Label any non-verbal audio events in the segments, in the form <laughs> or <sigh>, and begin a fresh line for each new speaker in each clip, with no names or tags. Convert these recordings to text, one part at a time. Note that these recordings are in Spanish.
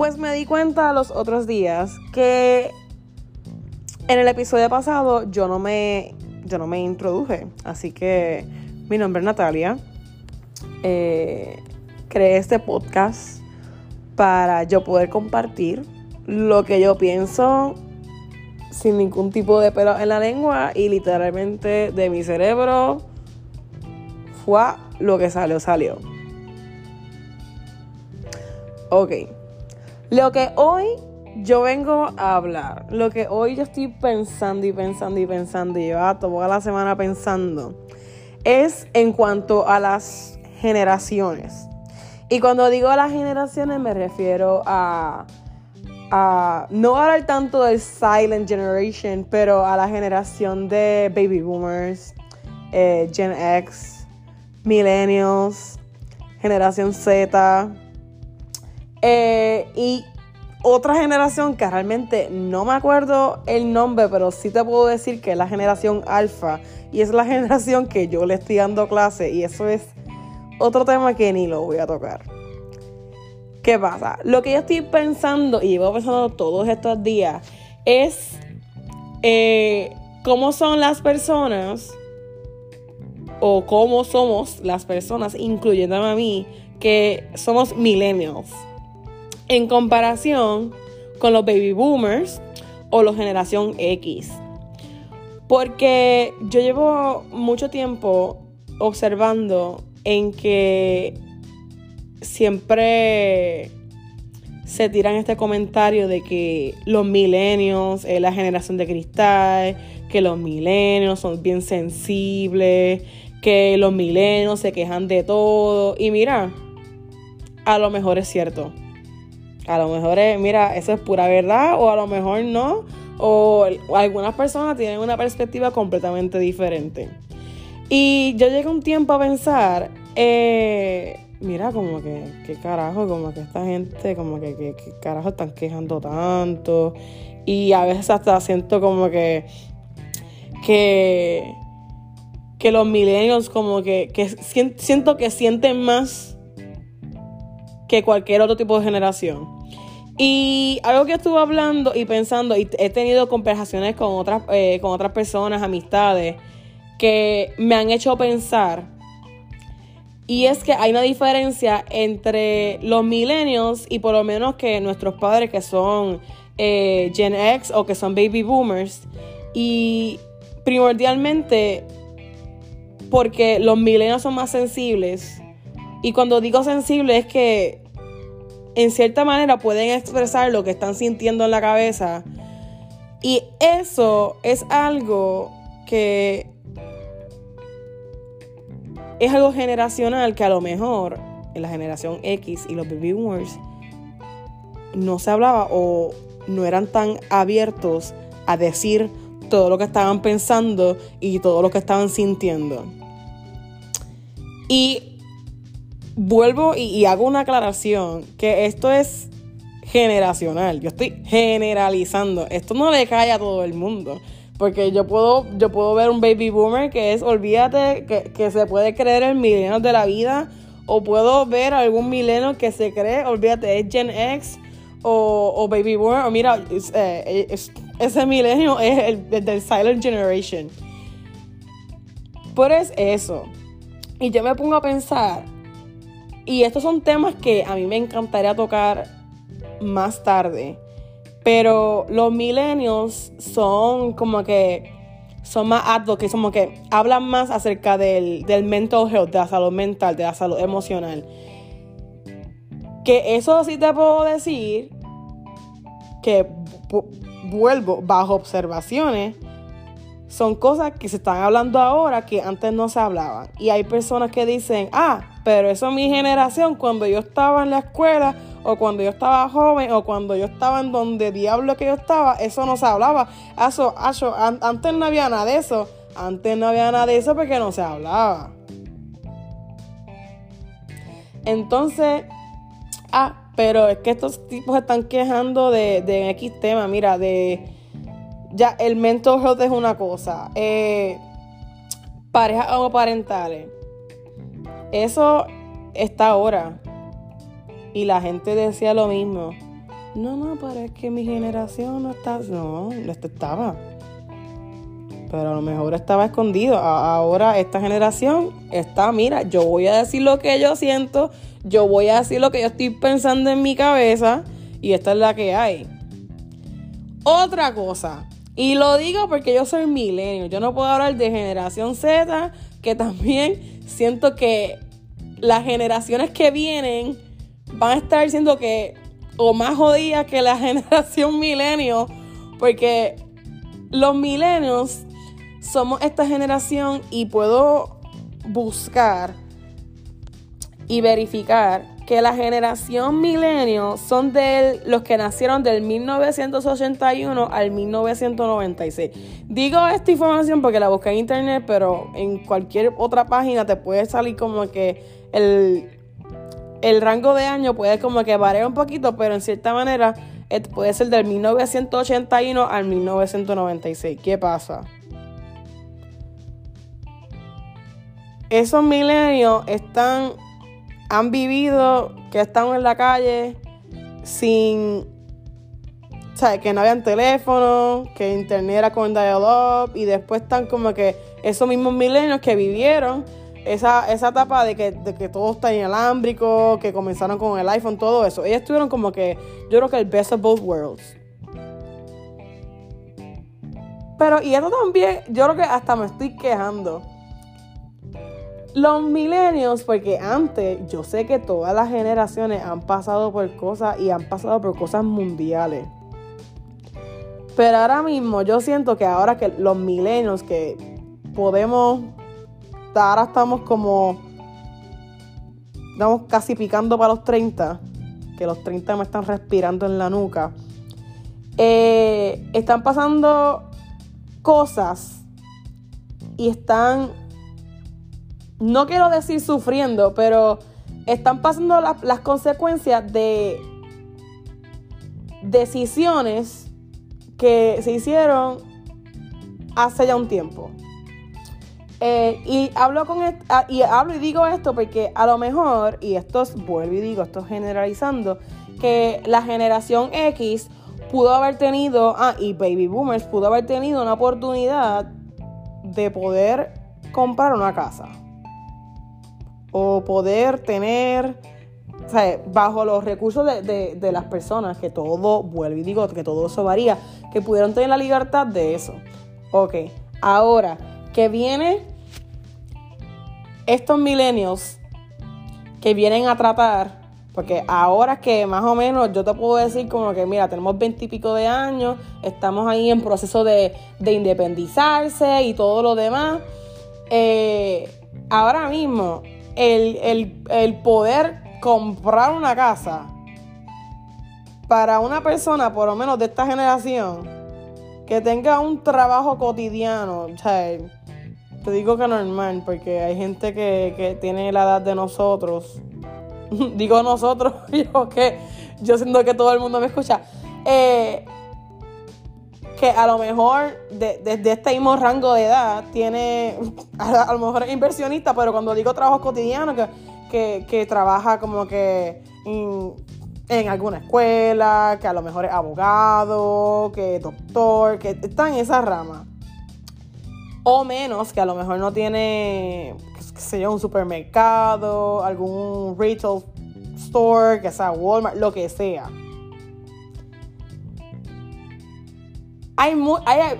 Pues me di cuenta los otros días que en el episodio pasado yo no me, yo no me introduje. Así que mi nombre es Natalia. Eh, creé este podcast para yo poder compartir lo que yo pienso sin ningún tipo de pelo en la lengua y literalmente de mi cerebro fue lo que salió, salió. Ok. Lo que hoy yo vengo a hablar, lo que hoy yo estoy pensando y pensando y pensando y llevo toda la semana pensando, es en cuanto a las generaciones. Y cuando digo las generaciones me refiero a, a no hablar tanto del silent generation, pero a la generación de baby boomers, eh, Gen X, millennials, generación Z. Eh, y otra generación que realmente no me acuerdo el nombre, pero sí te puedo decir que es la generación alfa. Y es la <laughs> generación que yo le estoy dando clase. Y eso es otro tema que ni lo voy a tocar. ¿Qué pasa? Lo que yo estoy pensando, y llevo pensando todos estos días, es eh, cómo son las personas, o cómo somos las personas, incluyéndome a mí, que somos millennials en comparación con los baby boomers o la generación X. Porque yo llevo mucho tiempo observando en que siempre se tiran este comentario de que los millennials es la generación de cristal, que los millennials son bien sensibles, que los millennials se quejan de todo. Y mira, a lo mejor es cierto. A lo mejor es, mira, eso es pura verdad o a lo mejor no. O algunas personas tienen una perspectiva completamente diferente. Y yo llegué un tiempo a pensar, eh, mira, como que, qué carajo, como que esta gente, como que, qué carajo están quejando tanto. Y a veces hasta siento como que, que, que los millennials como que, que siento que sienten más que cualquier otro tipo de generación. Y algo que estuve hablando y pensando, y he tenido conversaciones con otras, eh, con otras personas, amistades, que me han hecho pensar. Y es que hay una diferencia entre los millennials y por lo menos que nuestros padres que son eh, Gen X o que son baby boomers. Y primordialmente porque los millennials son más sensibles. Y cuando digo sensible es que en cierta manera pueden expresar lo que están sintiendo en la cabeza. Y eso es algo que es algo generacional que a lo mejor en la generación X y los baby boomers no se hablaba o no eran tan abiertos a decir todo lo que estaban pensando y todo lo que estaban sintiendo. Y vuelvo y, hago una aclaración, que esto es generacional. Yo estoy generalizando. Esto no le cae a todo el mundo. Porque yo puedo, yo puedo ver un baby boomer que es, olvídate, que, se puede creer el milenio de la vida. O puedo ver algún milenio que se cree, olvídate, es Gen X o, baby boomer. O mira, eh, ese milenio es el, del Silent Generation. Por es eso. Y yo me pongo a pensar, y estos son temas que a mí me encantaría tocar más tarde. Pero los millennials son como que son más advocates, como que hablan más acerca del, del mental health, de la salud mental, de la salud emocional. Que eso sí te puedo decir que vuelvo bajo observaciones. Son cosas que se están hablando ahora que antes no se hablaban. Y hay personas que dicen, ah, pero eso es mi generación, cuando yo estaba en la escuela, o cuando yo estaba joven, o cuando yo estaba en donde diablo que yo estaba, eso no se hablaba. Eso, antes no había nada de eso. Antes no había nada de eso porque no se hablaba. Entonces, ah, pero es que estos tipos están quejando de, de X tema, mira, de ya el mental health es una cosa. Eh, parejas homoparentales eso está ahora. Y la gente decía lo mismo. no, no, pero es que mi generación no está, no, este estaba. Pero a lo mejor estaba escondido. ahora esta generación está, mira, yo voy a decir lo que yo siento, yo voy a decir lo que yo estoy pensando en mi cabeza y esta es la que hay. Otra cosa, y lo digo porque yo soy milenio, yo no puedo hablar de generación Z, que también siento que las generaciones que vienen van a estar diciendo que o más jodidas que la <laughs> generación milenio, porque los milenios somos esta generación y puedo buscar y verificar que la generación milenio son de los que nacieron del 1981 al 1996. Digo esta información porque la busqué en internet, pero en cualquier otra página te puede salir como que el, el rango de año puede como que variar un poquito, pero en cierta manera puede ser del 1981 al 1996. ¿Qué pasa? Esos milenios están han vivido que están en la calle sin, o sea, que no habían teléfono, que internet era con dial-up y después están como que esos mismos milenios que vivieron esa, esa etapa de que, de que todo está inalámbrico, que comenzaron con el iPhone, todo eso. Ellos estuvieron como que, yo creo que el best of both worlds. Pero, y eso también, yo creo que hasta me estoy quejando los milenios, porque antes yo sé que todas las generaciones han pasado por cosas y han pasado por cosas mundiales. Pero ahora mismo yo siento que ahora que los milenios que podemos, ahora estamos como, estamos casi picando para los 30, que los 30 me están respirando en la nuca, eh, están pasando cosas y están no quiero decir sufriendo, pero están pasando las consecuencias de decisiones que se hicieron hace ya un tiempo. Eh, y hablo con ah, y hablo y digo esto porque a lo mejor, y esto es, vuelvo y digo, esto es generalizando, que la generación X pudo haber tenido, ah, y baby boomers pudo haber tenido una oportunidad de poder comprar una casa o poder tener, o sea, bajo los recursos de, las personas, que todo, vuelvo y digo que todo eso varía, que pudieron tener la libertad de eso. Ok, ahora que viene estos milenios que vienen a tratar, porque ahora que más o menos yo te puedo decir como que, mira, tenemos veintipico de años, estamos ahí en proceso de, de independizarse y todo lo demás. Eh, ahora mismo el, poder comprar una casa para una persona, por lo menos de esta generación, que tenga un trabajo cotidiano, o te digo que normal, porque hay gente que, tiene la edad de nosotros. <laughs> digo nosotros, <laughs> yo que yo siento que todo el mundo me escucha. Eh, que a lo mejor desde este mismo rango de edad tiene, <laughs> a, lo mejor es inversionista, pero cuando digo trabajo cotidiano, que, trabaja como que en, alguna escuela, que a lo mejor es abogado, que es doctor, que está en esa rama. O menos, que a lo mejor no tiene, qué sé un supermercado, algún retail store, que sea Walmart, lo que sea. Hay,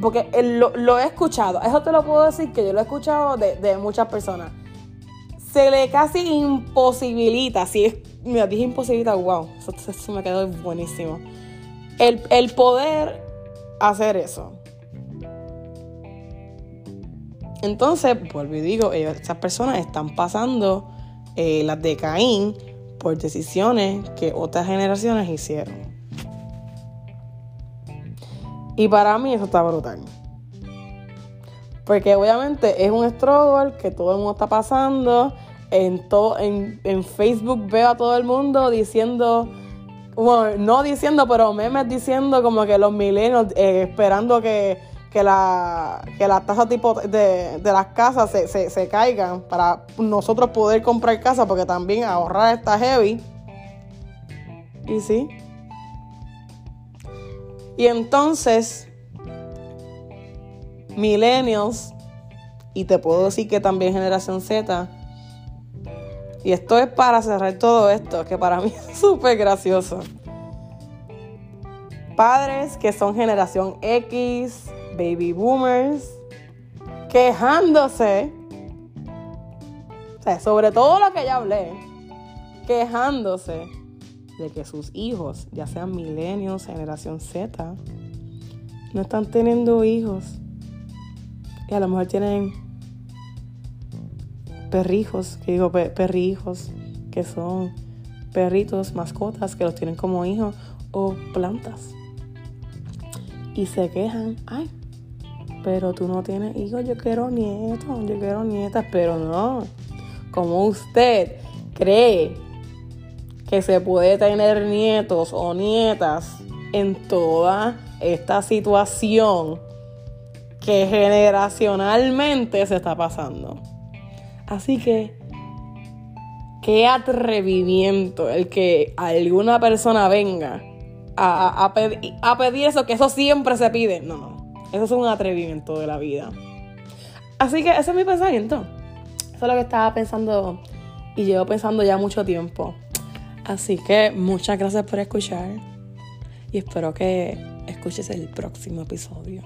porque lo, he escuchado, eso te lo puedo decir que yo lo he escuchado de, muchas personas. Se le casi imposibilita, si es, mira, dije imposibilita, wow, eso, me quedó buenísimo. El, poder hacer eso. Entonces, vuelvo y digo, esas personas están pasando eh, las de Caín por decisiones que otras generaciones hicieron. Y para mí eso está brutal. Porque obviamente es un struggle que todo el mundo está pasando. En, todo, en, Facebook veo a todo el mundo diciendo, bueno, no diciendo, pero memes diciendo como que los milenios eh, esperando que, la, que la tasa tipo de, las casas se, se, caigan para nosotros poder comprar casa porque también ahorrar está heavy. Y sí, Y entonces, millennials, y te puedo decir que también generación Z, y esto es para cerrar todo esto, que para mí <laughs> es súper gracioso. Padres que son generación X, baby boomers, quejándose, o sea, sobre todo lo que ya hablé, quejándose de que sus hijos, ya sean milenios, generación Z, no están teniendo hijos. Y a lo mejor tienen perrijos, que digo perrijos, que son perritos, mascotas, que los tienen como hijos, o plantas y se quejan, ay, pero tú no tienes hijos, yo quiero nietos, yo quiero nietas, pero no. Como usted cree que se puede tener nietos o nietas en toda esta situación que generacionalmente se está pasando. Así que, qué atrevimiento el que alguna persona venga a, pedir eso, que eso siempre se pide. No, no. Eso es un atrevimiento de la vida. Así que ese es mi pensamiento. Eso es lo que estaba pensando y llevo pensando ya mucho tiempo. Así que muchas gracias por escuchar y espero que escuches el próximo episodio.